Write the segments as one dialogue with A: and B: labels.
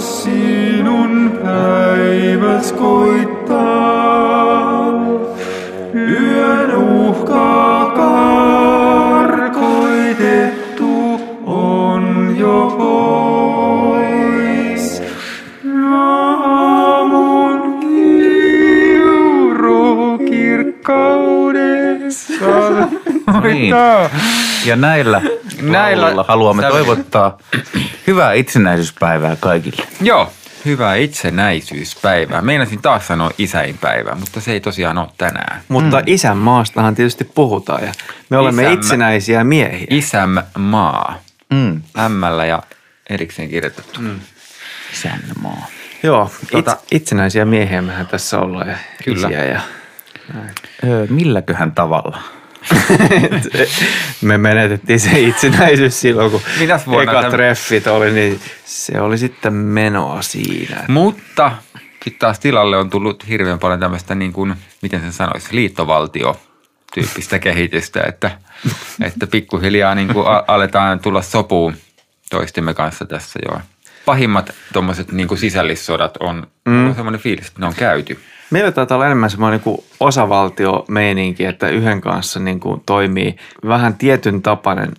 A: Sinun päiväs koittaa. Yön uhka karkoitettu on jo pois. Aamun kiuru kirkkaudessa.
B: Niin. Ja näillä,
C: Näillä
B: haluamme
C: sävelillä.
B: toivottaa hyvää itsenäisyyspäivää kaikille.
C: Joo, hyvää itsenäisyyspäivää. Meinasin taas sanoa isäinpäivää, mutta se ei tosiaan ole tänään.
D: Mutta mm. isänmaastahan tietysti puhutaan ja me olemme
C: Isämme-
D: itsenäisiä miehiä.
C: Isämmaa.
B: Mm.
C: Ämmällä ja erikseen kirjoitettu. Mm.
B: Isänmaa.
D: Joo,
C: Tota-
D: it, itsenäisiä miehiä mehän tässä ollaan ja
C: Kyllä.
D: isiä ja
B: Öö, milläköhän tavalla?
D: Me menetettiin se itsenäisyys silloin, kun
C: Mitäs
D: eka
C: tämä-
D: treffit oli, niin se oli sitten menoa siinä.
C: Mutta sitten taas tilalle on tullut hirveän paljon tämmöistä, niin kuin, miten sen sanoisi, liittovaltio tyyppistä kehitystä, että, että pikkuhiljaa niin kuin aletaan tulla sopuun toistemme kanssa tässä jo. Pahimmat tuommoiset niin sisällissodat on, mm. on semmoinen fiilis, että ne on käyty.
D: Meillä taitaa olla enemmän semmoinen niin osavaltio-meininki, että yhden kanssa niin kuin toimii vähän tietyn tapainen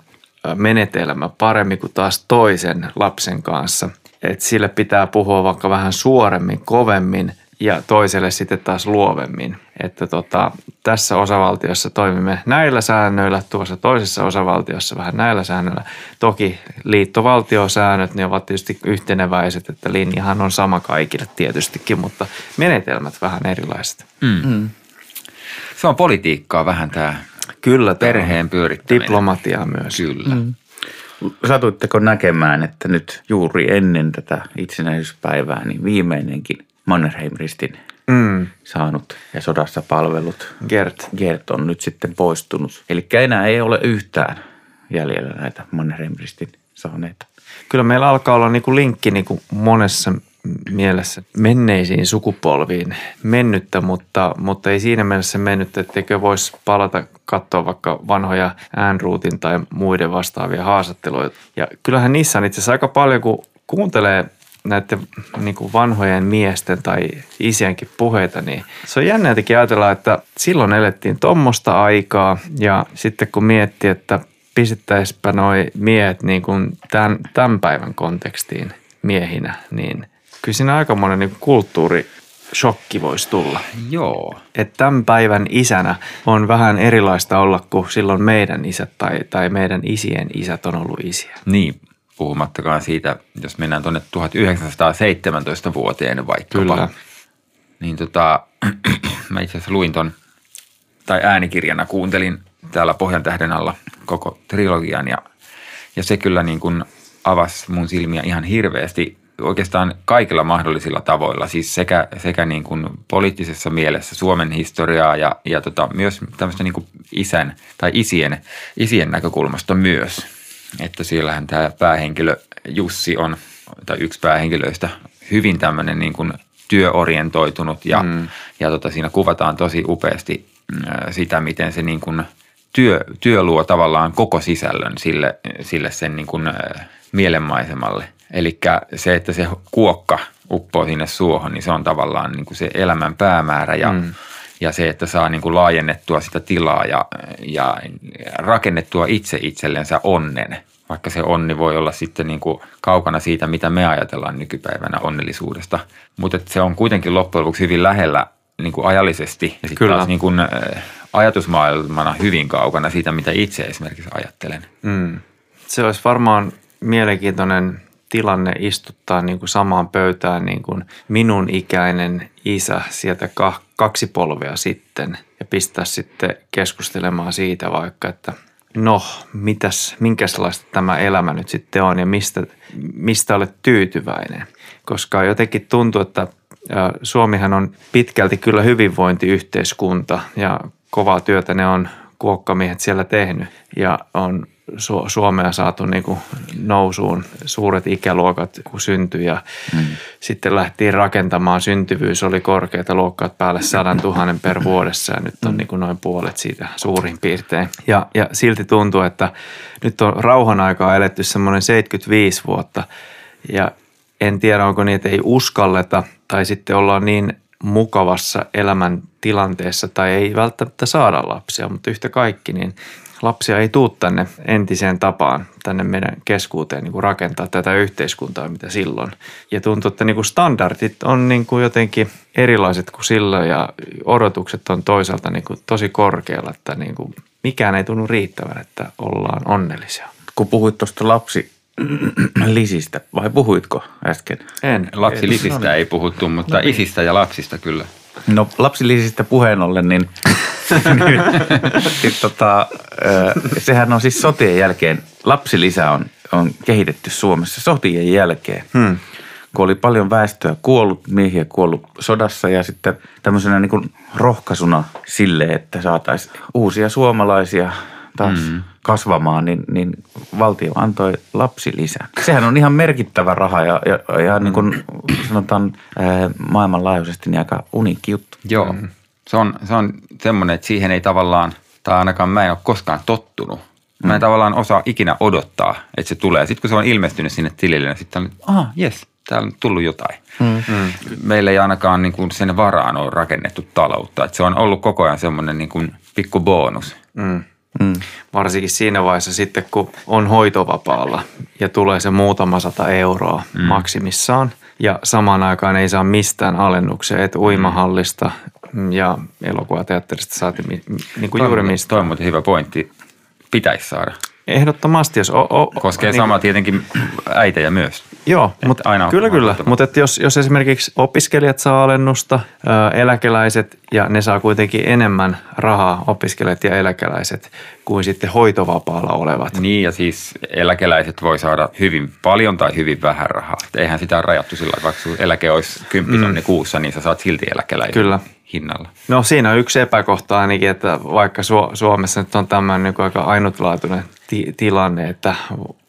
D: menetelmä paremmin kuin taas toisen lapsen kanssa. Et sille pitää puhua vaikka vähän suoremmin, kovemmin ja toiselle sitten taas luovemmin. Että tota, tässä osavaltiossa toimimme näillä säännöillä, tuossa toisessa osavaltiossa vähän näillä säännöillä. Toki liittovaltiosäännöt, ne ovat tietysti yhteneväiset, että linjahan on sama kaikille tietystikin, mutta menetelmät vähän erilaiset.
C: Mm. Se on politiikkaa vähän tämä
D: Kyllä.
C: perheen pyörittäminen.
D: Diplomatiaa myös.
C: Kyllä. Mm.
B: Satuitteko näkemään, että nyt juuri ennen tätä itsenäisyyspäivää, niin viimeinenkin Mannerheim-ristin
D: Mm.
B: saanut ja sodassa palvelut
D: Gert.
B: Gert on nyt sitten poistunut. Eli enää ei ole yhtään jäljellä näitä Mannerheim-ristin saaneita.
D: Kyllä meillä alkaa olla niin kuin linkki niin kuin monessa mielessä menneisiin sukupolviin mennyttä, mutta, mutta ei siinä mielessä mennyttä, etteikö voisi palata katsoa vaikka vanhoja Äänruutin tai muiden vastaavia haastatteluja. Ja kyllähän niissä on itse asiassa aika paljon, kun kuuntelee näiden niin kuin vanhojen miesten tai isienkin puheita, niin se on jännä jotenkin ajatella, että silloin elettiin tuommoista aikaa ja sitten kun miettii, että pistettäisipä noi miehet niin kuin tämän, tämän päivän kontekstiin miehinä, niin kyllä siinä aikamoinen niin kulttuurishokki voisi tulla.
C: Joo.
D: Että tämän päivän isänä on vähän erilaista olla kuin silloin meidän isät tai, tai meidän isien isät on ollut isiä.
C: Niin, puhumattakaan siitä, jos mennään tuonne 1917 vuoteen vaikkapa.
D: Kyllä.
C: Niin tota, mä itse asiassa luin ton, tai äänikirjana kuuntelin täällä Pohjan tähden alla koko trilogian ja, ja se kyllä niin kuin avasi mun silmiä ihan hirveästi oikeastaan kaikilla mahdollisilla tavoilla, siis sekä, sekä niin kuin poliittisessa mielessä Suomen historiaa ja, ja tota, myös tämmöistä niin kuin isän tai isien, isien näkökulmasta myös. Että siellähän tämä päähenkilö Jussi on, tai yksi päähenkilöistä, hyvin tämmöinen niin kuin työorientoitunut ja, mm. ja tota, siinä kuvataan tosi upeasti mm, sitä, miten se niin kuin työ, työ luo tavallaan koko sisällön sille, sille sen niin kuin mielenmaisemalle. Eli se, että se kuokka uppoo sinne suohon, niin se on tavallaan niin kuin se elämän päämäärä ja, mm. Ja se, että saa niin kuin laajennettua sitä tilaa ja, ja rakennettua itse itsellensä onnen. Vaikka se onni voi olla sitten niin kuin kaukana siitä, mitä me ajatellaan nykypäivänä onnellisuudesta. Mutta se on kuitenkin loppujen lopuksi hyvin lähellä niin kuin ajallisesti ja sitten taas niin kuin, äh, ajatusmaailmana hyvin kaukana siitä, mitä itse esimerkiksi ajattelen.
D: Mm. Se olisi varmaan mielenkiintoinen tilanne istuttaa niin kuin samaan pöytään niin kuin minun ikäinen isä sieltä ka- kaksi polvea sitten ja pistää sitten keskustelemaan siitä vaikka, että no, mitäs, minkälaista tämä elämä nyt sitten on ja mistä, mistä olet tyytyväinen. Koska jotenkin tuntuu, että Suomihan on pitkälti kyllä hyvinvointiyhteiskunta ja kovaa työtä ne on kuokkamiehet siellä tehnyt ja on Su- Suomea saatu niin kuin nousuun suuret ikäluokat, kun syntyi ja mm. sitten lähtiin rakentamaan. Syntyvyys oli korkeita luokkaat päälle sadan tuhannen per vuodessa ja nyt on niin kuin noin puolet siitä suurin piirtein. Ja, ja silti tuntuu, että nyt on rauhan aikaa eletty semmoinen 75 vuotta ja en tiedä, onko niin, että ei uskalleta tai sitten ollaan niin mukavassa elämän tilanteessa tai ei välttämättä saada lapsia, mutta yhtä kaikki, niin lapsia ei tuu tänne entiseen tapaan, tänne meidän keskuuteen niin kuin rakentaa tätä yhteiskuntaa, mitä silloin. Ja tuntuu, että niin kuin standardit on niin kuin jotenkin erilaiset kuin silloin ja odotukset on toisaalta niin kuin tosi korkealla, että niin kuin mikään ei tunnu riittävän, että ollaan onnellisia.
B: Kun puhuit tuosta lapsi lisistä, vai puhuitko äsken?
D: En.
C: Lapsilisistä ei puhuttu, mutta isistä ja lapsista kyllä.
B: No lapsilisistä puheen ollen, niin, niin, niin tota, sehän on siis sotien jälkeen, lapsilisä on, on kehitetty Suomessa sotien jälkeen. Hmm. Kun oli paljon väestöä kuollut, miehiä kuollut sodassa ja sitten tämmöisenä niin kuin rohkaisuna sille, että saataisiin uusia suomalaisia taas mm. Kasvamaan, niin, niin valtio antoi lapsilisän. Sehän on ihan merkittävä raha ja, ja, ja niin kuin sanotaan ää, maailmanlaajuisesti niin aika uniikki juttu.
C: Joo, mm. se on, se on semmoinen, että siihen ei tavallaan, tai ainakaan mä en ole koskaan tottunut. Mä en mm. tavallaan osaa ikinä odottaa, että se tulee. Sitten kun se on ilmestynyt sinne tilille, niin sitten on, aha, jes, täällä on tullut jotain. Mm. Mm. Meillä ei ainakaan niin kuin sen varaan ole rakennettu taloutta. Että se on ollut koko ajan semmoinen niin kuin pikku bonus. Mm.
D: Mm. Varsinkin siinä vaiheessa sitten, kun on hoitovapaalla ja tulee se muutama sata euroa mm. maksimissaan ja samaan aikaan ei saa mistään alennuksia, et uimahallista ja elokuvateatterista saati niin kuin juuri mistä.
C: Toi on hyvä pointti. Pitäisi saada.
D: Ehdottomasti, jos... O, o,
C: Koskee niin, sama tietenkin äitejä myös.
D: Joo, mutta aina kyllä kyllä. Mutta jos, jos esimerkiksi opiskelijat saa alennusta, eläkeläiset ja ne saa kuitenkin enemmän rahaa, opiskelijat ja eläkeläiset, kuin sitten hoitovapaalla olevat.
C: Niin ja siis eläkeläiset voi saada hyvin paljon tai hyvin vähän rahaa. Eihän sitä rajattu sillä vaikka eläke olisi 10 mm. kuussa, niin sä saat silti eläkeläisen.
D: Kyllä
C: hinnalla.
D: No siinä on yksi epäkohta ainakin, että vaikka Suomessa nyt on tämmöinen niin aika ainutlaatuinen ti- tilanne, että,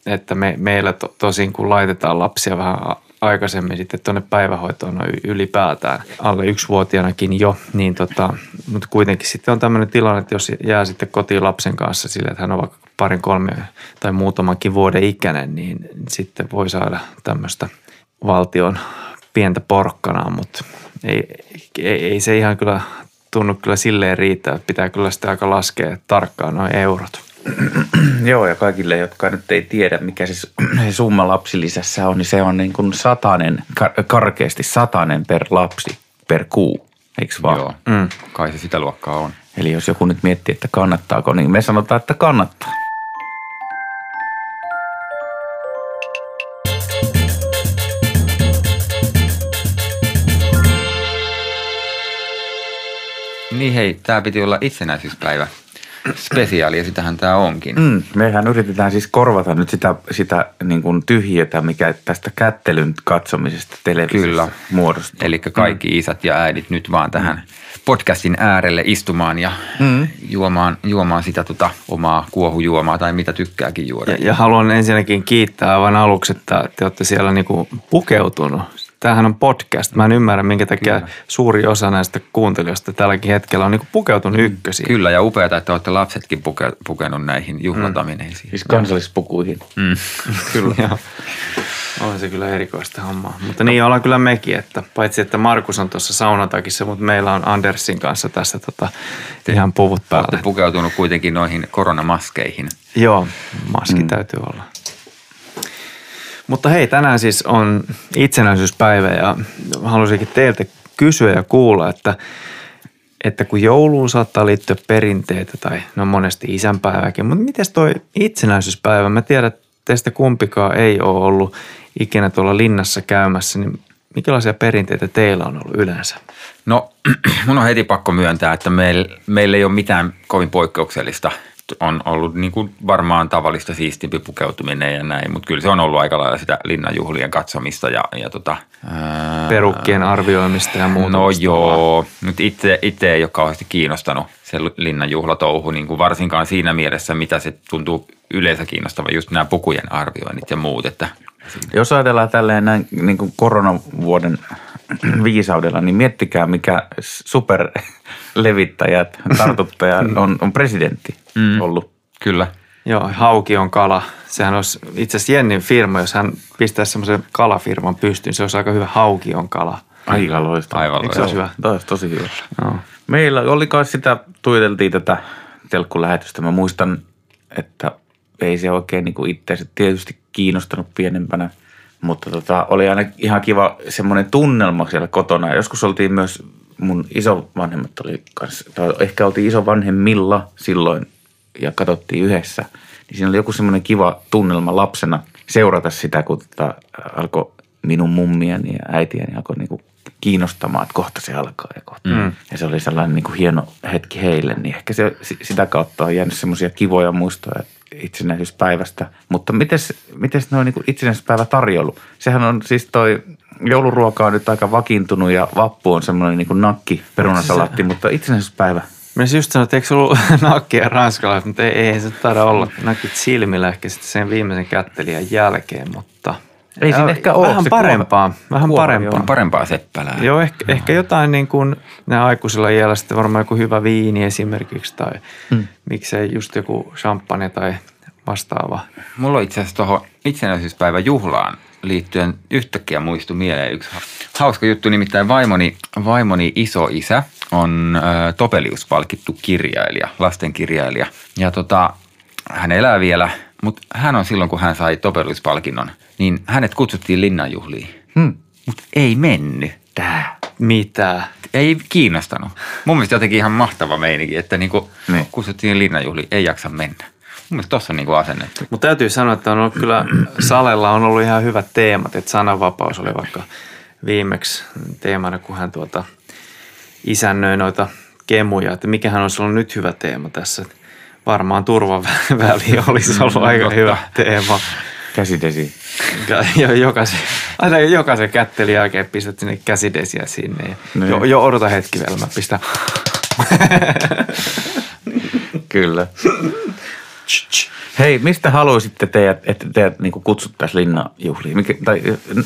D: että me, meillä to, tosin kun laitetaan lapsia vähän aikaisemmin sitten tuonne päivähoitoon no ylipäätään alle yksivuotiaanakin jo, niin tota, mutta kuitenkin sitten on tämmöinen tilanne, että jos jää sitten kotiin lapsen kanssa sille, että hän on vaikka parin, kolme tai muutamankin vuoden ikäinen, niin sitten voi saada tämmöistä valtion pientä porkkanaa, mutta ei, ei, ei se ihan kyllä tunnu kyllä silleen riittää. Pitää kyllä sitä aika laskea tarkkaan noin eurot.
B: Joo, ja kaikille, jotka nyt ei tiedä, mikä se, se summa lapsilisässä on, niin se on niin kuin satanen, kar- karkeasti satanen per lapsi per kuu, eikö vaan? Joo,
C: mm. kai se sitä luokkaa on.
B: Eli jos joku nyt miettii, että kannattaako, niin me sanotaan, että kannattaa.
C: Niin hei, tämä piti olla itsenäisyyspäivä spesiaali ja sitähän tämä onkin.
B: Mm, mehän yritetään siis korvata nyt sitä, sitä niin kuin tyhjiötä, mikä tästä kättelyn katsomisesta televisiossa Kyllä. muodostuu.
C: Eli kaikki mm. isät ja äidit nyt vaan tähän mm. podcastin äärelle istumaan ja mm. juomaan, juomaan sitä tota omaa kuohujuomaa tai mitä tykkääkin juoda.
D: Ja, ja haluan ensinnäkin kiittää aivan aluksi, että te olette siellä niinku pukeutunut tämähän on podcast. Mä en ymmärrä, minkä takia Kyllä. suuri osa näistä kuuntelijoista tälläkin hetkellä on niin pukeutunut ykkösiin.
C: Kyllä, ja upeata, että olette lapsetkin puke, pukenut näihin juhlatamineisiin.
B: Mm. Siis kansallispukuihin. Mm.
D: kyllä. Joo. On se kyllä erikoista hommaa. Mutta niin ollaan kyllä mekin, että paitsi että Markus on tuossa saunatakissa, mutta meillä on Andersin kanssa tässä tota, ihan puvut päällä.
C: Olette pukeutunut kuitenkin noihin koronamaskeihin.
D: Joo, maski mm. täytyy olla. Mutta hei, tänään siis on itsenäisyyspäivä ja haluaisinkin teiltä kysyä ja kuulla, että, että kun jouluun saattaa liittyä perinteitä tai no monesti isänpäiväkin, mutta miten toi itsenäisyyspäivä? Mä tiedän, että teistä kumpikaan ei ole ollut ikinä tuolla linnassa käymässä, niin Mikälaisia perinteitä teillä on ollut yleensä?
C: No mun on heti pakko myöntää, että meillä, meillä ei ole mitään kovin poikkeuksellista on ollut niin kuin varmaan tavallista siistimpi pukeutuminen ja näin, mutta kyllä se on ollut aika lailla sitä linnanjuhlien katsomista ja, ja tota, ää,
D: Perukkien arvioimista ja muuta.
C: No
D: vastaavaa.
C: joo, nyt itse, itse ei ole kauheasti kiinnostanut se linnanjuhlatouhu, niin kuin varsinkaan siinä mielessä, mitä se tuntuu yleensä kiinnostavan, just nämä pukujen arvioinnit ja muut, että
B: Jos ajatellaan tälleen näin niin kuin koronavuoden viisaudella, niin miettikää mikä superlevittäjät, tartuttajat on, on presidentti mm. ollut.
C: kyllä.
D: Joo, hauki on kala. Sehän olisi itse asiassa Jennin firma, jos hän pistäisi semmoisen kalafirman pystyyn, se olisi aika hyvä hauki on kala.
B: Aika loistava.
C: Aivan
B: Eikö se
D: loistava.
B: hyvä? Toi olisi tosi hyvä.
D: Joo.
B: Meillä oli kai sitä, tuiteltiin tätä telkkulähetystä. Mä muistan, että ei se oikein niin kuin itseänsä tietysti kiinnostanut pienempänä, mutta tota, oli aina ihan kiva semmoinen tunnelma siellä kotona. Ja joskus oltiin myös, mun isovanhemmat oli kanssa, tai ehkä oltiin isovanhemmilla silloin ja katsottiin yhdessä. Niin siinä oli joku semmoinen kiva tunnelma lapsena seurata sitä, kun tota, alkoi minun mummiani ja äitiäni alkoi niinku kiinnostamaan, että kohta se alkaa ja kohta. Mm. Ja se oli sellainen niinku hieno hetki heille, niin ehkä se, si- sitä kautta on jäänyt semmoisia kivoja muistoja itsenäisyyspäivästä. Mutta mites, mites noin niinku itsenäisyyspäivä tarjoulu? Sehän on siis toi jouluruoka on nyt aika vakiintunut ja vappu on semmoinen niinku nakki perunasalaatti, mutta itsenäisyyspäivä.
D: Mä just sanoin, että eikö se ollut nakki ja ranskalaiset, mutta ei, ei se taida olla. Nakit silmillä ehkä sitten sen viimeisen kättelijän jälkeen, mutta...
B: Ei siinä ehkä ole.
D: Vähän parempaa, vähän
B: kuoha,
D: parempaa.
C: On parempaa seppälää.
D: Joo, ehkä, ehkä jotain niin kuin nämä aikuisilla iällä sitten varmaan joku hyvä viini esimerkiksi tai mm. miksei just joku champagne tai vastaava.
C: Mulla on itse asiassa tuohon itsenäisyyspäivän juhlaan liittyen yhtäkkiä muistu mieleen yksi hauska juttu, nimittäin vaimoni, vaimoni isoisä on ö, Topelius-palkittu kirjailija, lastenkirjailija. Ja tota, hän elää vielä, mutta hän on silloin, kun hän sai Topelius-palkinnon, niin hänet kutsuttiin linnanjuhliin.
B: Hmm.
C: Mutta ei mennyt.
B: Tää.
D: Mitä?
C: Ei kiinnostanut. Mun mielestä jotenkin ihan mahtava meininki, että niinku
B: Niin.
C: kutsuttiin linnanjuhliin, ei jaksa mennä. Mielestä tossa on niinku asennettu.
D: Mutta täytyy sanoa, että on ollut kyllä Salella on ollut ihan hyvät teemat, että sananvapaus oli vaikka viimeksi teemana, kun hän tuota isännöi noita kemuja, että mikähän olisi ollut nyt hyvä teema tässä. Varmaan turvaväli olisi ollut aika hyvä teema.
B: Käsidesi.
D: Ja- ja jokaisen, aina jokaisen kättelin jälkeen pistät sinne käsidesiä sinne. Ja
B: Niin.
D: jo, jo, odota hetki vielä, mä pistän.
B: Kyllä. Hei, mistä haluaisitte teidät, että teidät niin kutsuttaisiin linnanjuhliin? Mikä, tai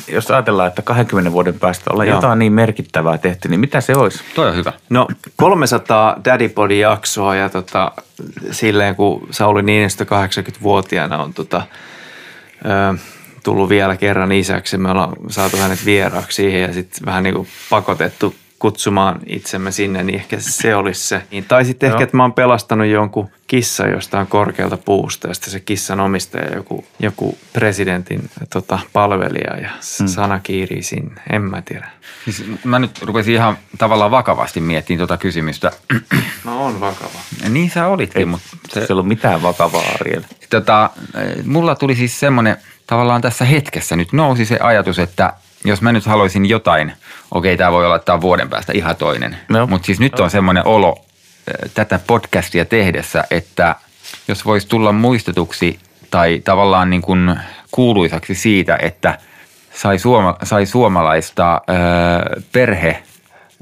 B: jos ajatellaan, että 20 vuoden päästä ollaan
D: Joo.
B: jotain niin merkittävää tehty, niin mitä se olisi?
C: Toi on hyvä.
D: No 300 Daddy Body jaksoa ja tota, silleen kun Sauli Niinistö 80-vuotiaana on tota, ö, tullut vielä kerran isäksi, me ollaan saatu hänet vieraaksi siihen ja sitten vähän niin kuin pakotettu kutsumaan itsemme sinne, niin ehkä se olisi se. Niin, tai sitten ehkä, että mä oon pelastanut jonkun kissan jostain korkealta puusta ja sitten se kissan omistaja joku, joku presidentin tota, palvelija ja hmm. sana kiirii sinne. En mä tiedä.
C: Siis mä nyt rupesin ihan tavallaan vakavasti miettimään tuota kysymystä.
D: No on vakava.
C: niin sä olitkin, mutta
B: Se
C: se,
B: ei ollut mitään vakavaa, Ariel.
C: tota, eh, mulla tuli siis semmoinen, tavallaan tässä hetkessä nyt nousi se ajatus, että jos mä nyt haluaisin jotain, okei tämä voi olla, että tää on vuoden päästä ihan toinen,
B: Joo.
C: mutta siis nyt on semmoinen olo eh, tätä podcastia tehdessä, että jos voisi tulla muistetuksi tai tavallaan niin kuin kuuluisaksi siitä, että sai, suoma, sai suomalaista ö, perhe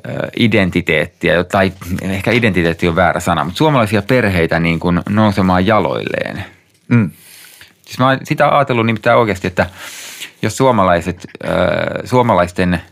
C: ö, identiteettiä, tai ehkä identiteetti on väärä sana, mutta suomalaisia perheitä niin kuin nousemaan jaloilleen.
B: Mm.
C: Siis mä oon sitä ajatellut nimittäin oikeasti, että jos suomalaiset, äh, suomalaisten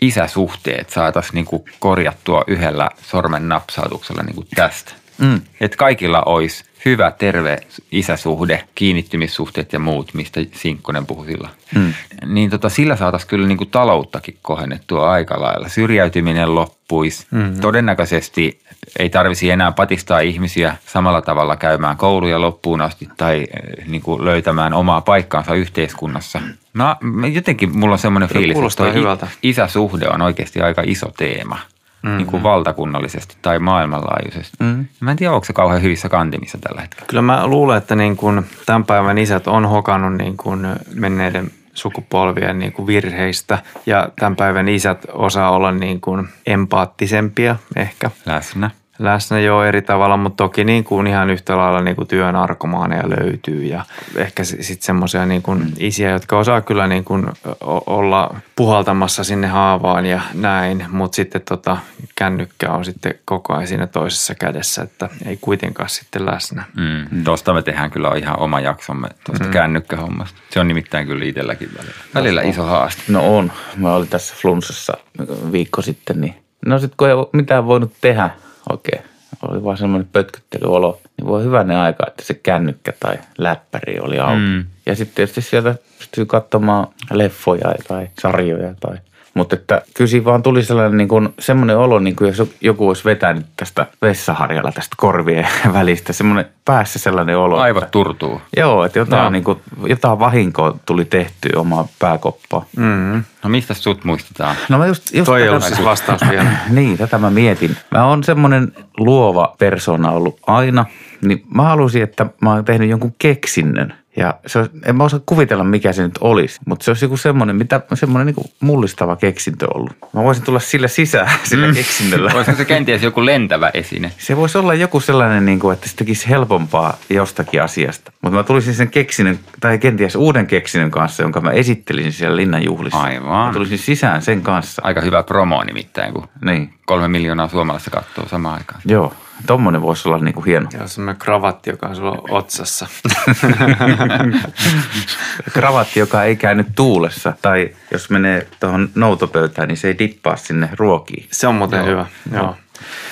C: isäsuhteet saataisiin niinku korjattua yhdellä sormen napsautuksella niinku tästä.
B: Mm.
C: Että kaikilla olisi hyvä, terve isäsuhde, kiinnittymissuhteet ja muut, mistä Sinkkonen puhui sillä.
B: Mm.
C: Niin tota, sillä saataisiin kyllä niinku talouttakin kohennettua aika lailla. Syrjäytyminen loppuisi. Mm-hmm. Todennäköisesti ei tarvisi enää patistaa ihmisiä samalla tavalla käymään kouluja loppuun asti tai eh, niinku löytämään omaa paikkaansa yhteiskunnassa. Mä jotenkin mulla on semmoinen fiilis, että isäsuhde on oikeasti aika iso teema. Mm-hmm. Niin kuin valtakunnallisesti tai maailmanlaajuisesti. Mm-hmm. Mä en tiedä, onko se kauhean hyvissä kantimissa tällä hetkellä.
D: Kyllä mä luulen, että niin kuin tämän päivän isät on hokannut niin kuin menneiden sukupolvien niin kuin virheistä ja tämän päivän isät osaa olla niin kuin empaattisempia ehkä.
C: Läsnä.
D: Läsnä jo eri tavalla, mutta toki niin kuin ihan yhtä lailla niin kuin työn arkomaaneja löytyy ja ehkä sitten semmoisia niin kuin isiä, jotka osaa kyllä niin kuin olla puhaltamassa sinne haavaan ja näin, mutta sitten tota, kännykkä on sitten koko ajan siinä toisessa kädessä, että ei kuitenkaan sitten läsnä.
C: Mm. Tuosta me tehdään kyllä ihan oma jaksomme tuosta mm. kännykkähommasta. Se on nimittäin kyllä itselläkin välillä. Välillä iso haaste.
B: No on. Mä olin tässä flunssassa viikko sitten, niin no sit kun ei mitään voinut tehdä oikein, oli vaan semmoinen pötkyttelyolo, niin voi hyvänen aika, että se kännykkä tai läppäri oli auki. Mm. Ja sitten tietysti sieltä pystyy katsomaan leffoja tai sarjoja tai mutta että kyllä siinä vaan tuli sellainen niin kuin, semmoinen olo, niin kuin jos joku olisi vetänyt tästä vessaharjalla tästä korvien välistä. Semmoinen päässä sellainen olo.
C: Aivot
B: että,
C: turtuu.
B: Joo, että jotain,
C: No.
B: niin kuin, jotain vahinkoa tuli tehtyä omaa pääkoppaa.
D: Mm.
C: No mistä sut muistetaan?
B: No mä just, just
D: Toi ei
B: tätä-
D: ollut siis vastaus vielä.
B: niin, tätä mä mietin. Mä oon semmoinen luova persona ollut aina, niin mä halusin, että mä oon tehnyt jonkun keksinnön. Ja se olisi, en mä osaa kuvitella, mikä se nyt olisi, mutta se olisi joku semmoinen, mitä, semmoinen niin mullistava keksintö ollut. Mä voisin tulla sillä sisään, sillä mm. keksinnöllä.
C: Olisiko se kenties joku lentävä esine?
B: Se voisi olla joku sellainen, niin kuin, että se tekisi helpompaa jostakin asiasta. Mutta mä tulisin sen keksinnön, tai kenties uuden keksinnön kanssa, jonka mä esittelisin siellä linnan juhlissa.
C: Aivan.
B: Mä tulisin sisään sen kanssa.
C: Aika hyvä promo nimittäin, kun
B: Niin,
C: kolme miljoonaa suomalaista katsoo samaan aikaan.
B: joo. Tommonen voisi olla niin kuin hieno.
D: Ja semmoinen kravatti, joka on sulla otsassa.
B: Kravatti, joka ei käynyt tuulessa. Tai jos menee tuohon noutopöytään, niin se ei dippaa sinne ruokiin.
D: Se on muuten hyvä. Joo.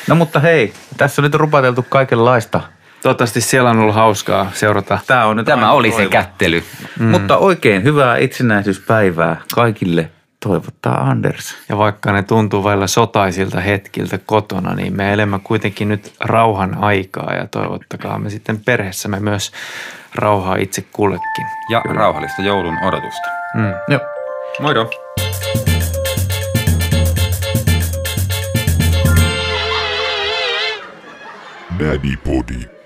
B: No mutta hei, tässä on nyt rupateltu kaikenlaista.
D: Toivottavasti siellä on ollut hauskaa seurata.
B: Tämä on nyt
C: Tämä oli se
B: toivo.
C: kättely.
B: Mm. Mutta oikein hyvää itsenäisyyspäivää kaikille toivottaa Anders.
D: Ja vaikka ne tuntuu välillä sotaisilta hetkiltä kotona, niin me elämme kuitenkin nyt rauhan aikaa ja toivottakaa me sitten perheessämme myös rauhaa itse kullekin.
C: Ja rauhallista joulun odotusta.
D: Mm.
B: Joo.
C: Moido!
E: Daddy Body.